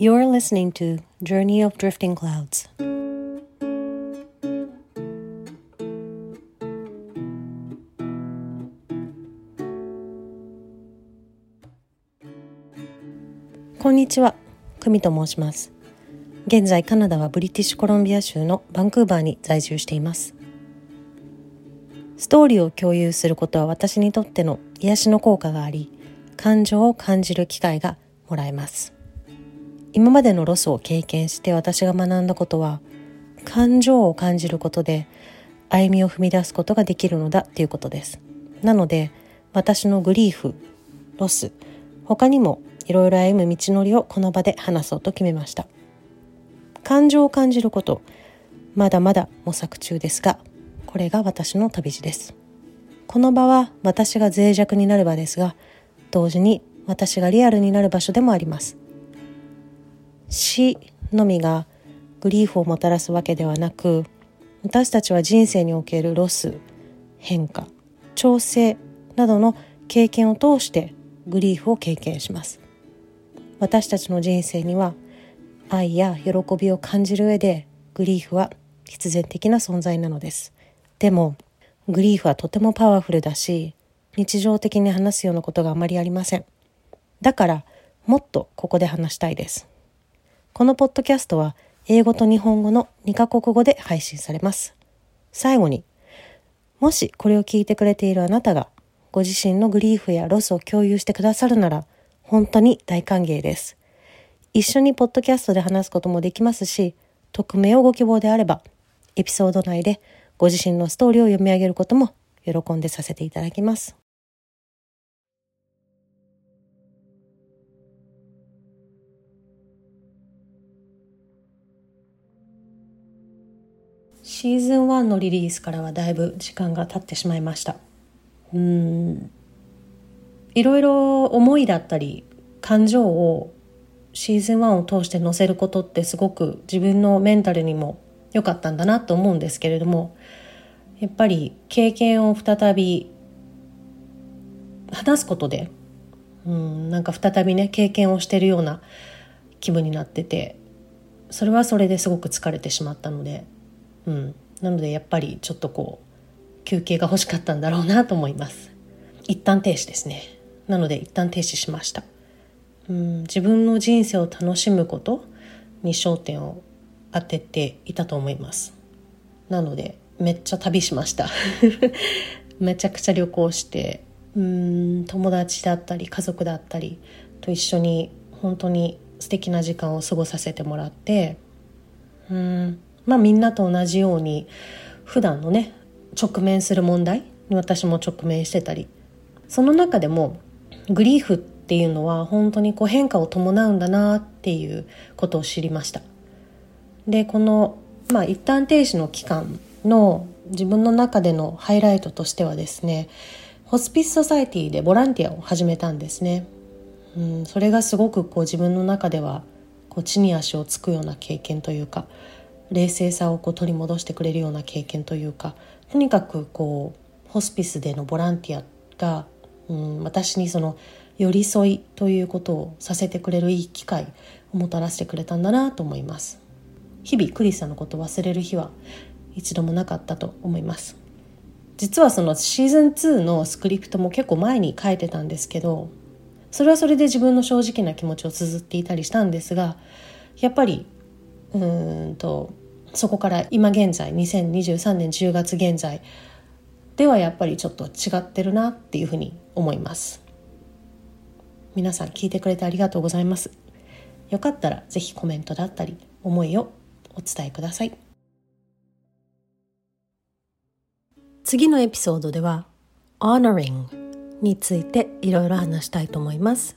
You're listening to Journey of Drifting Clouds. こんにちは、久美と申します。現在カナダはブリティッシュコロンビア州のバンクーバーに在住しています。ストーリーを共有することは私にとっての癒しの効果があり、感情を感じる機会がもらえます。今までのロスを経験して私が学んだことは感情を感じることで歩みを踏み出すことができるのだということです。なので私のグリーフロス他にもいろいろ歩む道のりをこの場で話そうと決めました。感情を感じることまだまだ模索中ですがこれが私の旅路です。この場は私が脆弱になる場ですが同時に私がリアルになる場所でもあります。死のみがグリーフをもたらすわけではなく私たちは人生におけるロス変化調整などの経験を通してグリーフを経験します。私たちの人生には愛や喜びを感じる上でグリーフは必然的な存在なのです。でもグリーフはとてもパワフルだし日常的に話すようなことがあまりありません。だからもっとここで話したいです。このポッドキャストは英語と日本語の2カ国語で配信されます。最後に、もしこれを聞いてくれているあなたがご自身のグリーフやロスを共有してくださるなら本当に大歓迎です。一緒にポッドキャストで話すこともできますし、匿名をご希望であれば、エピソード内でご自身のストーリーを読み上げることも喜んでさせていただきます。シーズン1のリリースからはだいぶ時間が経ってしまいました。うん。いろいろ思いだったり感情をシーズン1を通して載せることってすごく自分のメンタルにも良かったんだなと思うんですけれどもやっぱり経験を再び話すことでうんなんか再びね経験をしてるような気分になっててそれはそれですごく疲れてしまったのでうん、なのでやっぱりちょっとこう休憩が欲しかったんだろうなと思います。一旦停止ですね。なので一旦停止しました、うん、自分の人生を楽しむことに焦点を当てていたと思います。なのでめっちゃ旅しました。めちゃくちゃ旅行してうん友達だったり家族だったりと一緒に本当に素敵な時間を過ごさせてもらってうんまあみんなと同じように普段のね直面する問題に私も直面してたりその中でもグリーフっていうのは本当にこう変化を伴うんだなっていうことを知りました。でこのまあ一旦停止の期間の自分の中でのハイライトとしてはですねホスピスソサイティでボランティアを始めたんですね、うん、それがすごくこう自分の中ではこう地に足をつくような経験というか冷静さをこう取り戻してくれるような経験というかとにかくこうホスピスでのボランティアが、うん、私にその寄り添いということをさせてくれるいい機会をもたらしてくれたんだなと思います。日々クリスさんのことを忘れる日は一度もなかったと思います。実はそのシーズン2のスクリプトも結構前に書いてたんですけどそれはそれで自分の正直な気持ちを綴っていたりしたんですがやっぱりうんとそこから今現在2023年10月現在ではやっぱりちょっと違ってるなっていうふうに思います。皆さん聞いてくれてありがとうございます。よかったらぜひコメントだったり思いをお伝えください。次のエピソードでは honoring についていろいろ話したいと思います。